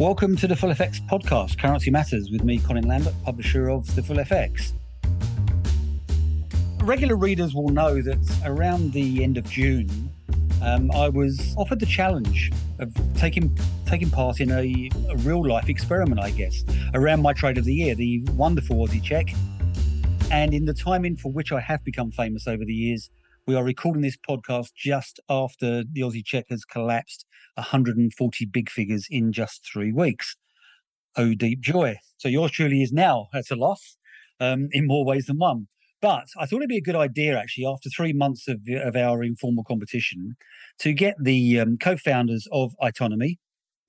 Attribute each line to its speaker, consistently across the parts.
Speaker 1: Welcome to the Full FX podcast, Currency Matters, with me, Colin Lambert, publisher of the Full FX. Regular readers will know that around the end of June, um, I was offered the challenge of taking taking part in a, a real life experiment, I guess, around my trade of the year, the wonderful Aussie Czech. And in the timing for which I have become famous over the years, we are recording this podcast just after the Aussie Czech has collapsed 140 big figures in just three weeks. Oh, deep joy. So yours truly is now at a loss um, in more ways than one. But I thought it'd be a good idea, actually, after three months of, of our informal competition, to get the um, co-founders of AiTonomy,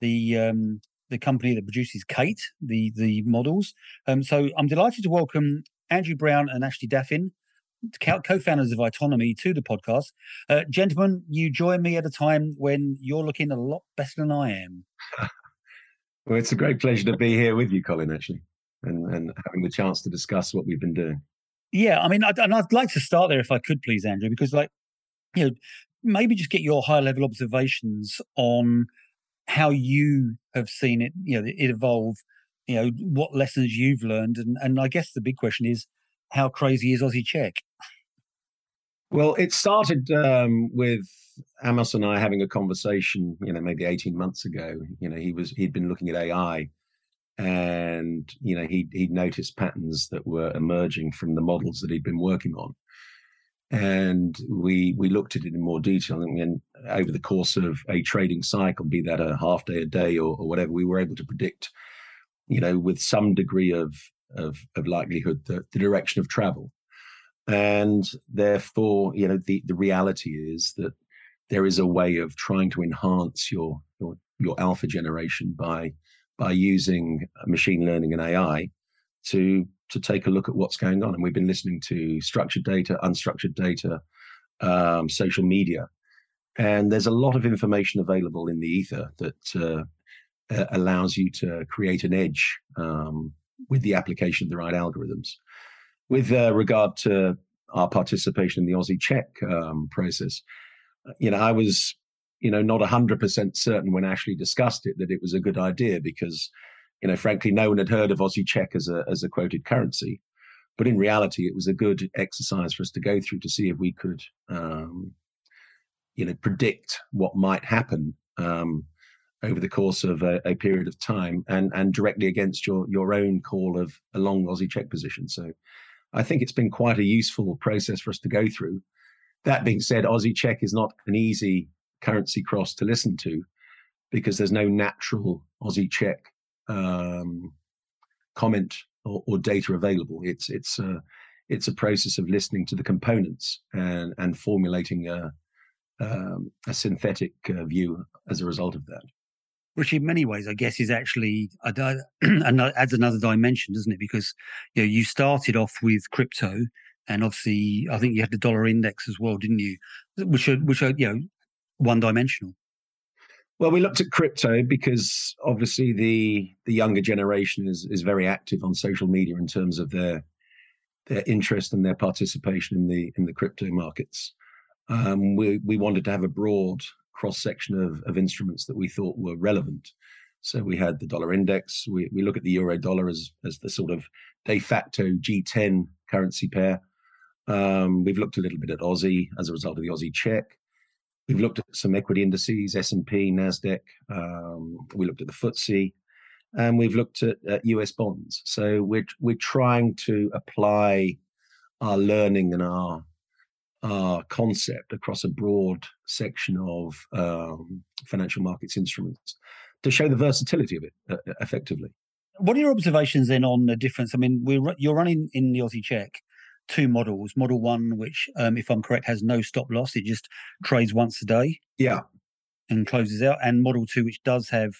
Speaker 1: the um, the company that produces Kate, the the models. Um, so I'm delighted to welcome Andrew Brown and Ashley Daffin, co-founders of AiTonomy to the podcast. Uh, gentlemen, you join me at a time when you're looking a lot better than I am.
Speaker 2: well, it's a great pleasure to be here with you, Colin, actually, and, and having the chance to discuss what we've been doing.
Speaker 1: Yeah, I mean, I'd, and I'd like to start there if I could, please, Andrew, because, like, you know, maybe just get your high level observations on how you have seen it, you know, it evolve. You know, what lessons you've learned, and and I guess the big question is, how crazy is Aussie Czech?
Speaker 2: Well, it started um, with Amos and I having a conversation, you know, maybe 18 months ago. You know, he was he'd been looking at AI and you know he he'd noticed patterns that were emerging from the models that he'd been working on. And we we looked at it in more detail and, and over the course of a trading cycle, be that a half day a day or, or whatever, we were able to predict, you know, with some degree of of, of likelihood the, the direction of travel. And therefore, you know, the, the reality is that there is a way of trying to enhance your your, your alpha generation by by using machine learning and AI to to take a look at what's going on. And we've been listening to structured data, unstructured data, um, social media, and there's a lot of information available in the ether that uh, allows you to create an edge um, with the application of the right algorithms. With uh, regard to our participation in the Aussie Czech um, process, uh, you know, I was, you know, not 100% certain when Ashley discussed it that it was a good idea because, you know, frankly, no one had heard of Aussie Czech as a, as a quoted currency. But in reality, it was a good exercise for us to go through to see if we could, um, you know, predict what might happen um, over the course of a, a, period of time and and directly against your your own call of a long Aussie Czech position. So I think it's been quite a useful process for us to go through. That being said, Aussie Czech is not an easy currency cross to listen to because there's no natural Aussie Czech um, comment or, or, data available. It's it's a it's a process of listening to the components and and formulating a um, a synthetic uh, view as a result of that
Speaker 1: which in many ways, I guess, is actually adds another dimension, doesn't it? Because you know you started off with crypto, and obviously, I think you had the dollar index as well, didn't you? Which are which are you know one dimensional.
Speaker 2: Well, we looked at crypto because obviously the the younger generation is is very active on social media in terms of their their interest and their participation in the in the crypto markets. Um, we we wanted to have a broad cross section of, of instruments that we thought were relevant. So we had the dollar index. We, we look at the euro dollar as, as the sort of de facto G10 currency pair. Um, we've looked a little bit at Aussie as a result of the Aussie Czech. We've looked at some equity indices, S&P, NASDAQ. Um, we looked at the FTSE and we've looked at, at US bonds. So we're, we're trying to apply our learning and our uh, concept across a broad section of um, financial markets instruments to show the versatility of it uh, effectively.
Speaker 1: What are your observations then on the difference? I mean, we're, you're running in the Aussie Czech two models. Model one, which, um, if I'm correct, has no stop loss; it just trades once a day.
Speaker 2: Yeah,
Speaker 1: and closes out. And model two, which does have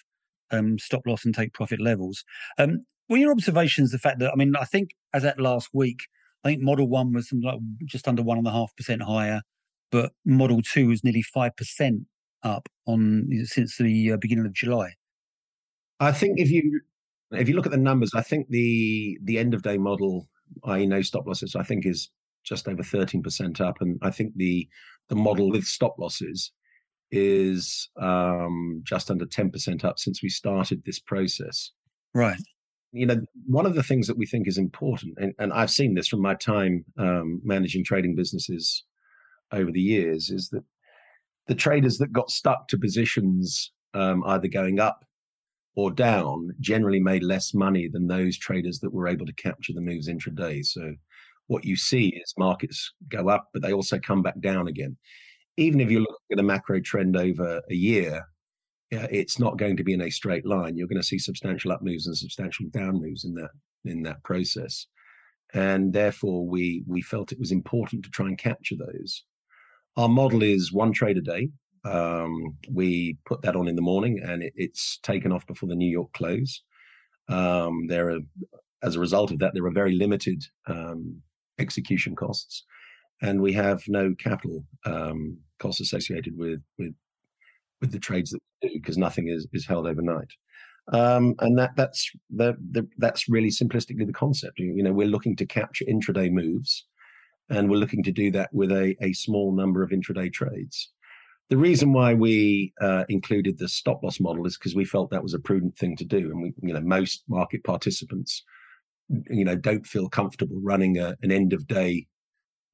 Speaker 1: um, stop loss and take profit levels. Um, what are your observations? The fact that I mean, I think as at last week, I think Model One was something like just under one and a half percent higher, but Model Two was nearly five percent up on since the uh, beginning of July.
Speaker 2: I think if you if you look at the numbers, I think the the end of day model, i.e., no stop losses, I think is just over thirteen percent up, and I think the the model with stop losses is um, just under 10% up since we started this process.
Speaker 1: Right.
Speaker 2: You know, one of the things that we think is important, and, and I've seen this from my time um, managing trading businesses over the years, is that the traders that got stuck to positions um, either going up or down generally made less money than those traders that were able to capture the moves intraday. So what you see is markets go up, but they also come back down again. Even if you look at a macro trend over a year, it's not going to be in a straight line. You're going to see substantial up moves and substantial down moves in that in that process, and therefore we we felt it was important to try and capture those. Our model is one trade a day. Um, we put that on in the morning, and it, it's taken off before the New York close. Um, there are, as a result of that, there are very limited um, execution costs, and we have no capital um, costs associated with with with the trades that we do because nothing is is held overnight. Um, and that that's the, the, that's really simplistically the concept. You, you know, we're looking to capture intraday moves, and we're looking to do that with a a small number of intraday trades. The reason why we uh, included the stop loss model is because we felt that was a prudent thing to do, and we, you know, most market participants, you know, don't feel comfortable running a, an end of day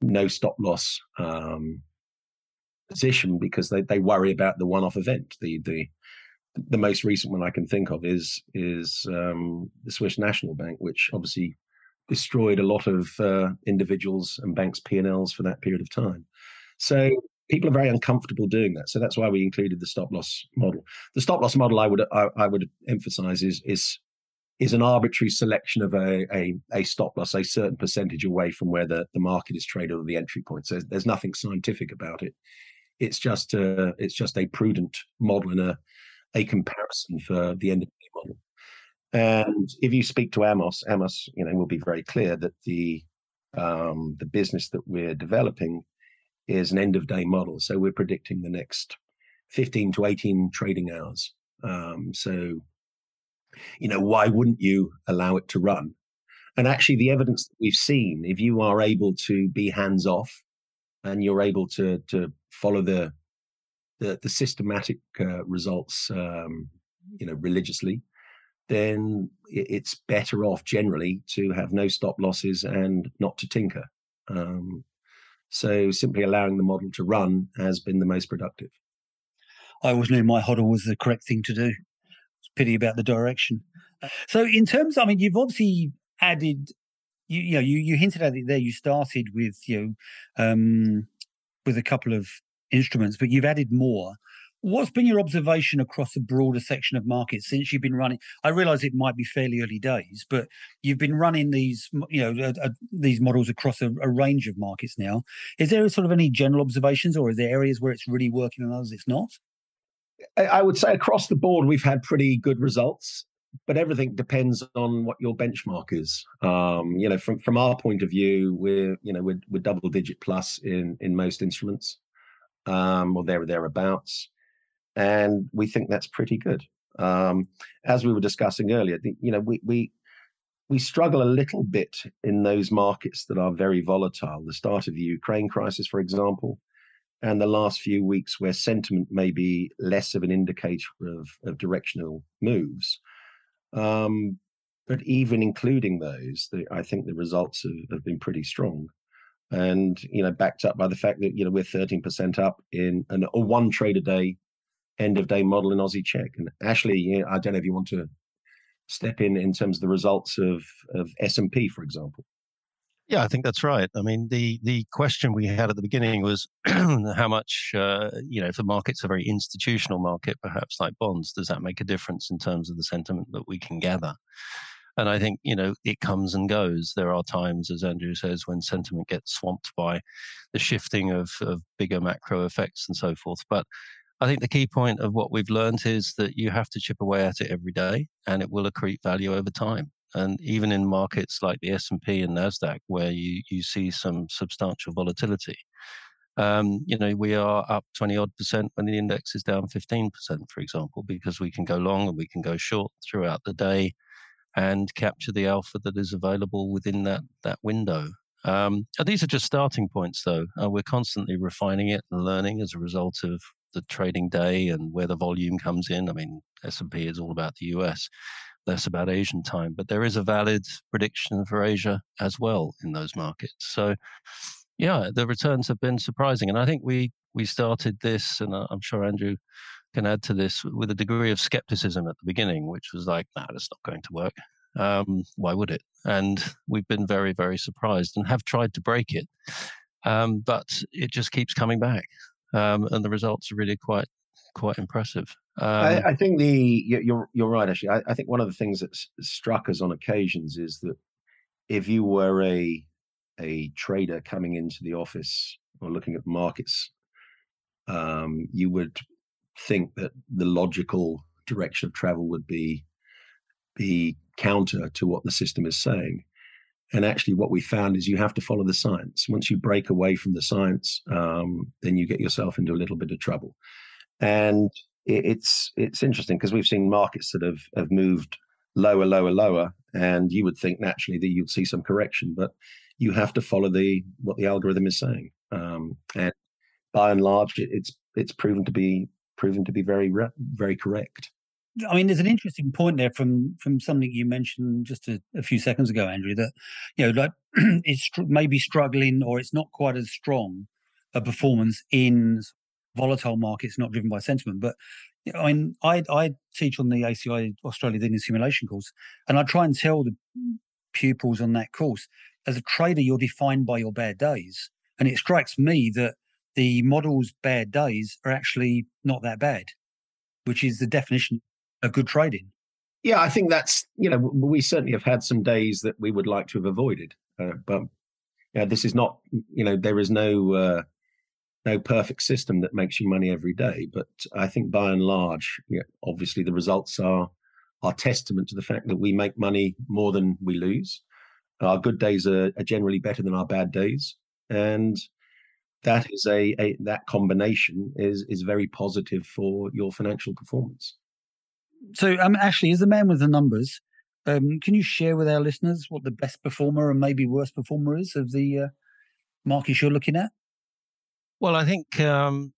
Speaker 2: no stop loss um, position because they, they worry about the one off event. The the the most recent one I can think of is is um, the Swiss National Bank, which obviously destroyed a lot of uh, individuals and banks' P and Ls for that period of time. So people are very uncomfortable doing that. So that's why we included the stop loss model. The stop loss model, I would I, I would emphasize, is is is an arbitrary selection of a, a, a stop loss, a certain percentage away from where the, the market is traded or the entry point. So there's nothing scientific about it. It's just a, it's just a prudent model and a, a comparison for the end of the model. And if you speak to Amos, Amos, you know, will be very clear that the um, the business that we're developing is an end of day model. So we're predicting the next 15 to 18 trading hours. Um, so, you know, why wouldn't you allow it to run? And actually, the evidence that we've seen, if you are able to be hands off and you're able to to follow the the, the systematic uh, results, um, you know, religiously, then it's better off generally to have no stop losses and not to tinker. Um, so simply allowing the model to run has been the most productive.
Speaker 1: I always knew my hodl was the correct thing to do. It's pity about the direction. So in terms, I mean, you've obviously added, you, you know, you, you hinted at it there. You started with you know, um, with a couple of instruments, but you've added more. What's been your observation across a broader section of markets since you've been running? I realize it might be fairly early days, but you've been running these, you know, uh, uh, these models across a, a, range of markets now. Is there sort of any general observations, or is there areas where it's really working and others it's not?
Speaker 2: I would say across the board we've had pretty good results, but everything depends on what your benchmark is. Um, you know, from from our point of view, we're you know we're, we're double digit plus in in most instruments, um, or there thereabouts and we think that's pretty good. Um, as we were discussing earlier, the, you know, we we we struggle a little bit in those markets that are very volatile. The start of the Ukraine crisis, for example, and the last few weeks where sentiment may be less of an indicator of, of directional moves. Um, but even including those, the, I think the results have, have, been pretty strong, and you know, backed up by the fact that you know we're 13% up in an, a one trade a day end of day model in Aussie Czech. And Ashley, you know, I don't know if you want to step in in terms of the results of of S and P, for example.
Speaker 3: Yeah, I think that's right. I mean, the the question we had at the beginning was how much, uh, you know, if the market's a very institutional market, perhaps like bonds, does that make a difference in terms of the sentiment that we can gather? And I think, you know, it comes and goes. There are times, as Andrew says, when sentiment gets swamped by the shifting of, of bigger macro effects and so forth. But I think the key point of what we've learned is that you have to chip away at it every day, and it will accrete value over time. And even in markets like the S and Nasdaq, where you you see some substantial volatility, um, you know we are up twenty odd percent when the index is down fifteen percent, for example, because we can go long and we can go short throughout the day, and capture the alpha that is available within that that window. Um, these are just starting points, though. Uh, we're constantly refining it and learning as a result of the trading day and where the volume comes in. I mean, S and P is all about the US, less about Asian time, but there is a valid prediction for Asia as well in those markets. So, yeah, the returns have been surprising, and I think we we started this, and I'm sure Andrew can add to this with a degree of skepticism at the beginning, which was like, "No, nah, that's not going to work. Um, why would it?" And we've been very, very surprised and have tried to break it, um, but it just keeps coming back, um, and the results are really quite quite impressive.
Speaker 2: I, um I, think the you're you're right. Actually, I, I think one of the things that struck us on occasions is that if you were a a trader coming into the office or looking at markets, um, you would think that the logical direction of travel would be be counter to what the system is saying. And actually, what we found is you have to follow the science. Once you break away from the science, um, then you get yourself into a little bit of trouble. And it, it's it's interesting because we've seen markets that have have moved lower, lower, lower, and you would think naturally that you'd see some correction, but you have to follow the what the algorithm is saying. Um, and by and large, it, it's it's proven to be proven to be very very correct.
Speaker 1: I mean, there's an interesting point there from from something you mentioned just a, a few seconds ago, Andrew. That you know, like it's maybe struggling or it's not quite as strong a performance in volatile markets, not driven by sentiment. But I mean, I I teach on the ACI Australia Leading Simulation course, and I try and tell the pupils on that course, as a trader, you're defined by your bad days, and it strikes me that the model's bad days are actually not that bad, which is the definition of good trading.
Speaker 2: Yeah, I think that's you know we certainly have had some days that we would like to have avoided, uh, but yeah, this is not you know there is no uh, no perfect system that makes you money every day. But I think by and large, obviously the results are are testament to the fact that we make money more than we lose. Our good days are, are generally better than our bad days, and that is a, a that combination is is very positive for your financial performance.
Speaker 1: So, um, Ashley, as the man with the numbers, um, can you share with our listeners what the best performer and maybe worst performer is of the uh, markets you're looking at?
Speaker 3: Well, I think um,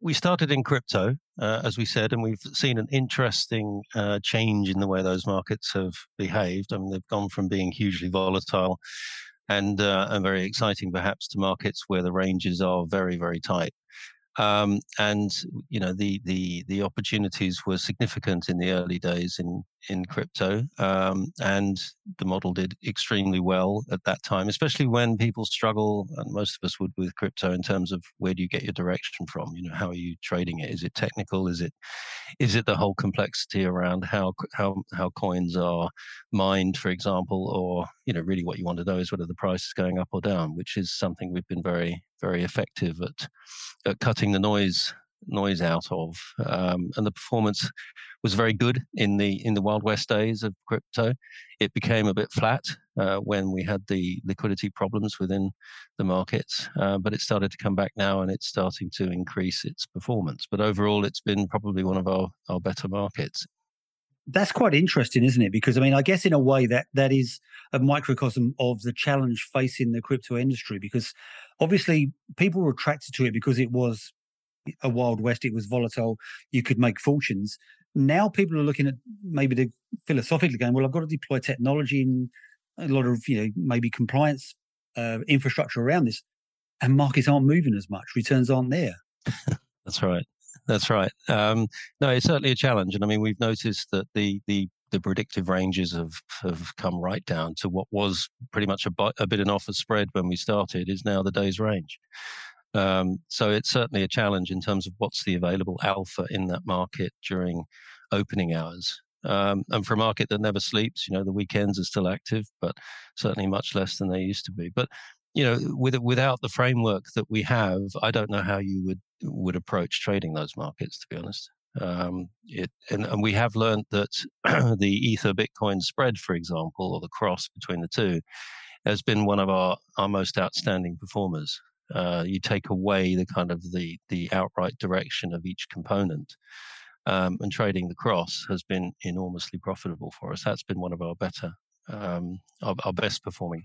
Speaker 3: we started in crypto, uh, as we said, and we've seen an interesting uh, change in the way those markets have behaved. I mean, they've gone from being hugely volatile and uh, and very exciting, perhaps, to markets where the ranges are very, very tight. Um, and you know the the the opportunities were significant in the early days in in crypto, um, and the model did extremely well at that time, especially when people struggle, and most of us would with crypto in terms of where do you get your direction from? You know, how are you trading it? Is it technical? Is it is it the whole complexity around how how how coins are mined, for example, or you know, really what you want to know is whether the price is going up or down, which is something we've been very very effective at at cutting the noise noise out of, um, and the performance was very good in the in the wild west days of crypto. It became a bit flat uh, when we had the liquidity problems within the markets, uh, but it started to come back now, and it's starting to increase its performance. But overall, it's been probably one of our our better markets.
Speaker 1: That's quite interesting, isn't it? Because I mean, I guess in a way that that is a microcosm of the challenge facing the crypto industry. Because obviously, people were attracted to it because it was a wild west. It was volatile. You could make fortunes. Now people are looking at maybe the philosophically going, well, I've got to deploy technology and a lot of you know maybe compliance uh, infrastructure around this, and markets aren't moving as much. Returns aren't there.
Speaker 3: That's right. That's right. Um, no, it's certainly a challenge, and I mean we've noticed that the the the predictive ranges have have come right down to what was pretty much a, a and offer spread when we started is now the day's range. Um, so it's certainly a challenge in terms of what's the available alpha in that market during opening hours. Um, and for a market that never sleeps, you know, the weekends are still active, but certainly much less than they used to be. But you know, with, without the framework that we have, I don't know how you would would approach trading those markets. To be honest, um, it, and, and we have learned that the Ether Bitcoin spread, for example, or the cross between the two, has been one of our, our most outstanding performers uh, you take away the kind of the the outright direction of each component. Um, and trading the cross has been enormously profitable for us. That's been one of our better, um, our, our best performing.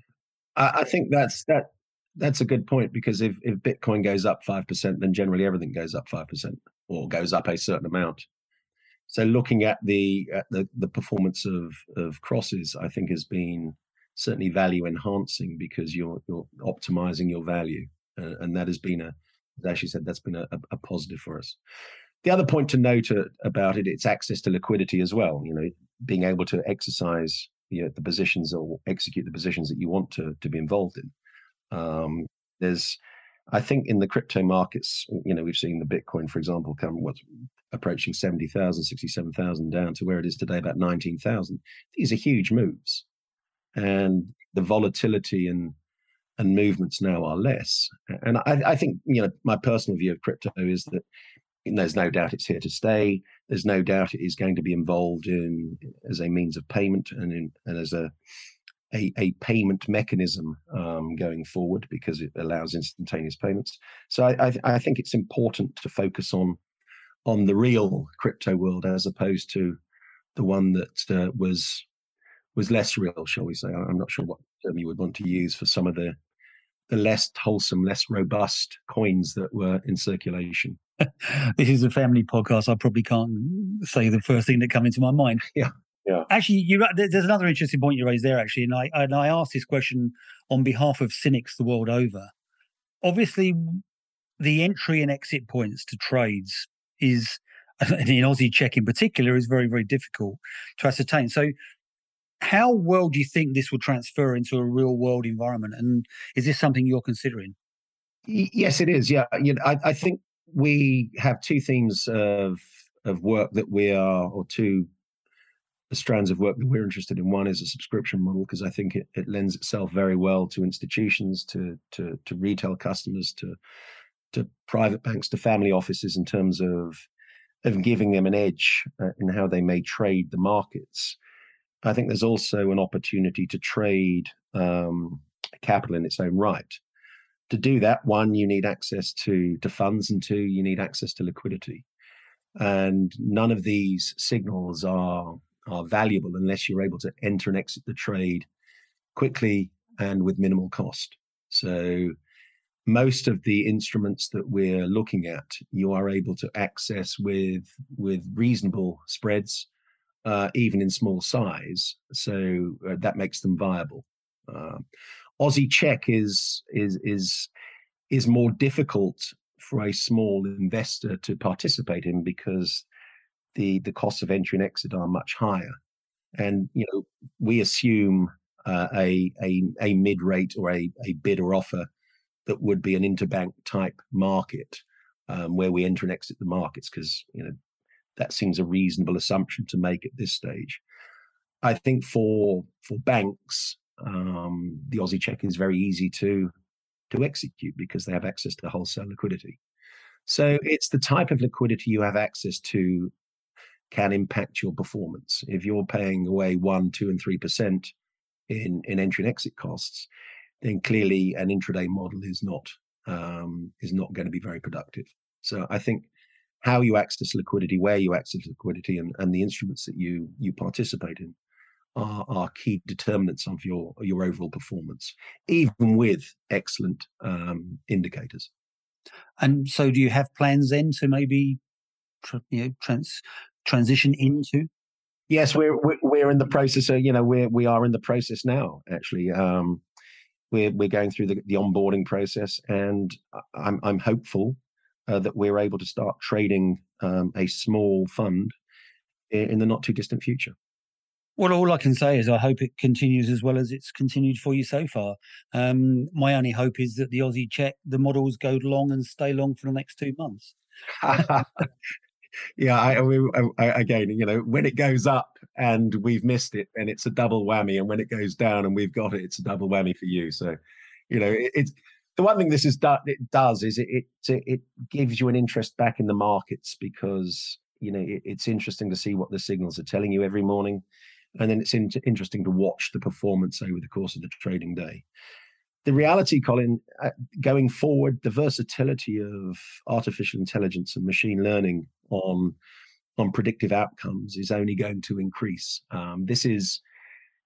Speaker 2: I, I think that's that that's a good point because if, if Bitcoin goes up 5%, then generally everything goes up 5% or goes up a certain amount. So looking at the at the, the performance of, of crosses, I think has been certainly value enhancing because you're you're optimizing your value. Uh, and that has been a, as Ashley said, that's been a, a positive for us. The other point to note uh, about it, it's access to liquidity as well. You know, being able to exercise you know, the positions or execute the positions that you want to to be involved in. Um, there's, I think, in the crypto markets, you know, we've seen the Bitcoin, for example, come what's approaching 70,000, 67,000 down to where it is today, about 19,000. These are huge moves. And the volatility and and movements now are less. And I, I think, you know, my personal view of crypto is that there's no doubt it's here to stay. There's no doubt it is going to be involved in as a means of payment and in, and as a a, a payment mechanism um, going forward because it allows instantaneous payments. So I, I, I, think it's important to focus on on the real crypto world as opposed to the one that uh, was was less real, shall we say? I'm not sure what term you would want to use for some of the the less wholesome, less robust coins that were in circulation.
Speaker 1: this is a family podcast. I probably can't say the first thing that comes into my mind.
Speaker 2: Yeah. Yeah.
Speaker 1: Actually, you there's another interesting point you raised there. Actually, and I and I asked this question on behalf of cynics the world over. Obviously, the entry and exit points to trades is, in Aussie Czech in particular, is very very difficult to ascertain. So, how well do you think this will transfer into a real world environment? And is this something you're considering?
Speaker 2: Yes, it is. Yeah, you know, I, I think we have two themes of of work that we are, or two strands of work that we're interested in. One is a subscription model because I think it, it lends itself very well to institutions, to to to retail customers, to to private banks, to family offices in terms of of giving them an edge uh, in how they may trade the markets. I think there's also an opportunity to trade um, capital in its own right. To do that, one, you need access to to funds, and two, you need access to liquidity. And none of these signals are are valuable unless you're able to enter and exit the trade quickly and with minimal cost. So most of the instruments that we're looking at, you are able to access with with reasonable spreads, uh, even in small size. So uh, that makes them viable. Uh, Aussie Czech is is is is more difficult for a small investor to participate in because the the costs of entry and exit are much higher. And you know, we assume uh, a a a mid rate or a a bid or offer that would be an interbank type market um, where we enter and exit the markets because you know that seems a reasonable assumption to make at this stage. I think for for banks, um, the Aussie Czech is very easy to to execute because they have access to wholesale liquidity. So it's the type of liquidity you have access to can impact your performance. If you're paying away one, two, and three percent in in entry and exit costs, then clearly an intraday model is not um, is not going to be very productive. So I think how you access liquidity, where you access liquidity, and, and the instruments that you you participate in are, are key determinants of your your overall performance, even with excellent um, indicators.
Speaker 1: And so, do you have plans then to maybe you know trans transition into?
Speaker 2: Yes, we're we're in the process. Of, you know, we're we are in the process now. Actually, um, we're we're going through the, the onboarding process, and I'm I'm hopeful uh, that we're able to start trading um, a small fund in, the not too distant future.
Speaker 1: Well, all I can say is I hope it continues as well as it's continued for you so far. Um, my only hope is that the Aussie Czech, the models go long and stay long for the next two months.
Speaker 2: yeah, I, I, again, you know, when it goes up and we've missed it, and it's a double whammy, and when it goes down and we've got it, it's a double whammy for you. So, you know, it, it's the one thing this is do, it does is it, it it gives you an interest back in the markets because you know it, it's interesting to see what the signals are telling you every morning, and then it's in, interesting to watch the performance over the course of the trading day the reality, Colin, uh, going forward, the versatility of artificial intelligence and machine learning on on predictive outcomes is only going to increase. Um, this is,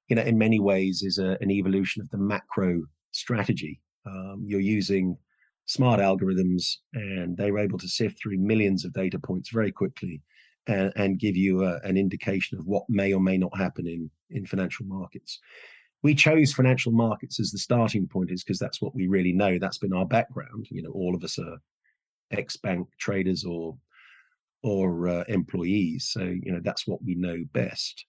Speaker 2: you know, in many ways, is a, an evolution of the macro strategy. Um, you're using smart algorithms, and they were able to sift through millions of data points very quickly and, and give you a, an indication of what may or may not happen in, in financial markets. We chose financial markets as the starting point, is because that's what we really know. That's been our background. You know, all of us are ex-bank traders or or uh, employees, so you know that's what we know best.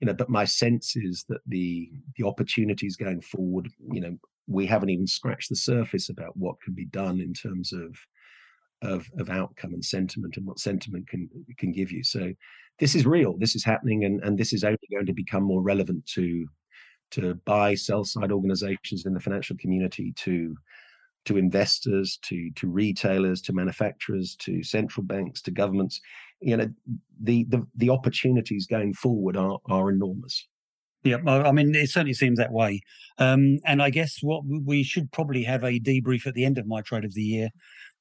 Speaker 2: You know, but my sense is that the the opportunities going forward, you know, we haven't even scratched the surface about what can be done in terms of of of outcome and sentiment and what sentiment can can give you. So this is real. This is happening, and and this is only going to become more relevant to to buy sell side organizations in the financial community to to investors to to retailers to manufacturers to central banks to governments you know the the, the opportunities going forward are are enormous
Speaker 1: yeah, I mean, it certainly seems that way. Um, and I guess what we should probably have a debrief at the end of my trade of the year,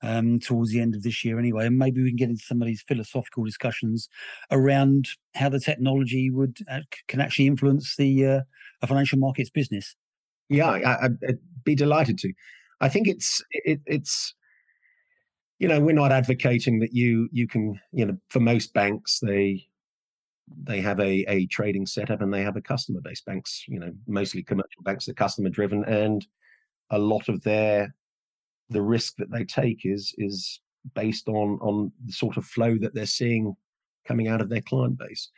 Speaker 1: um, towards the end of this year anyway. And maybe we can get into some of these philosophical discussions around how the technology would uh, can actually influence the uh, financial markets business.
Speaker 2: Yeah, I, would be delighted to. I think it's it, it's you know we're not advocating that you you can you know for most banks they they have a, a trading setup and they have a customer base. Banks, you know, mostly commercial banks, are customer driven, and a lot of their the risk that they take is is based on on the sort of flow that they're seeing coming out of their client base.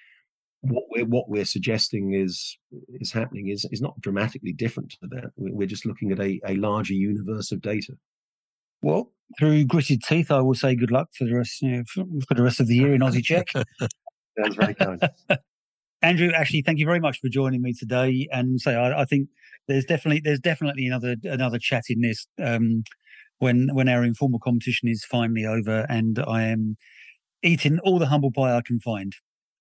Speaker 2: What we're what we're suggesting is is happening is is not dramatically different to that. We're just looking at a, a larger universe of data.
Speaker 1: Well, through gritted teeth, I will say good luck for the rest you know, for, for the rest of the year in Aussie Czech.
Speaker 2: That's very kind.
Speaker 1: Andrew, Ashley, thank you very much for joining me today. And say, so I, I, think there's definitely there's definitely another another chat in this um, when when our informal competition is finally over, and I am eating all the humble pie I can find.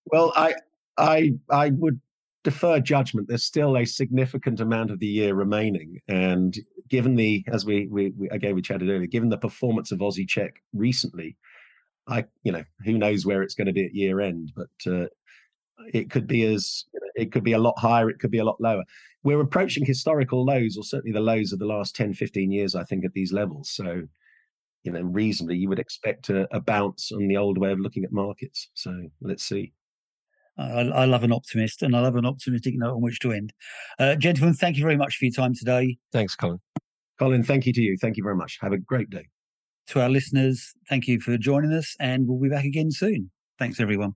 Speaker 2: Well, I I I would defer judgment. There's still a significant amount of the year remaining, and given the as we we, we again we chatted earlier, given the performance of Aussie Czech recently, I, you know, who knows where it's going to be at year end, but uh, it could be as it could be a lot higher, it could be a lot lower. We're approaching historical lows, or certainly the lows of the last 10, 15 years, I think, at these levels. So, you know, reasonably, you would expect a, a bounce on the old way of looking at markets. So let's see.
Speaker 1: I, I, love an optimist, and I love an optimistic note on which to end. Uh, gentlemen, thank you very much for your time today.
Speaker 3: Thanks, Colin.
Speaker 2: Colin, thank you to you. Thank you very much. Have a great day
Speaker 1: to our listeners, thank you for joining us, and we'll be back again soon. Thanks, everyone.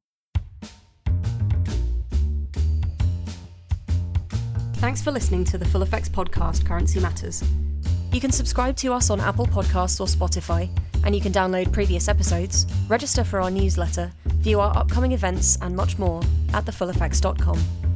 Speaker 4: Thanks for listening to the Full FX podcast, Currency Matters. You can subscribe to us on Apple Podcasts or Spotify, and you can download previous episodes, register for our newsletter, view our upcoming events, and much more at thefullfx.com.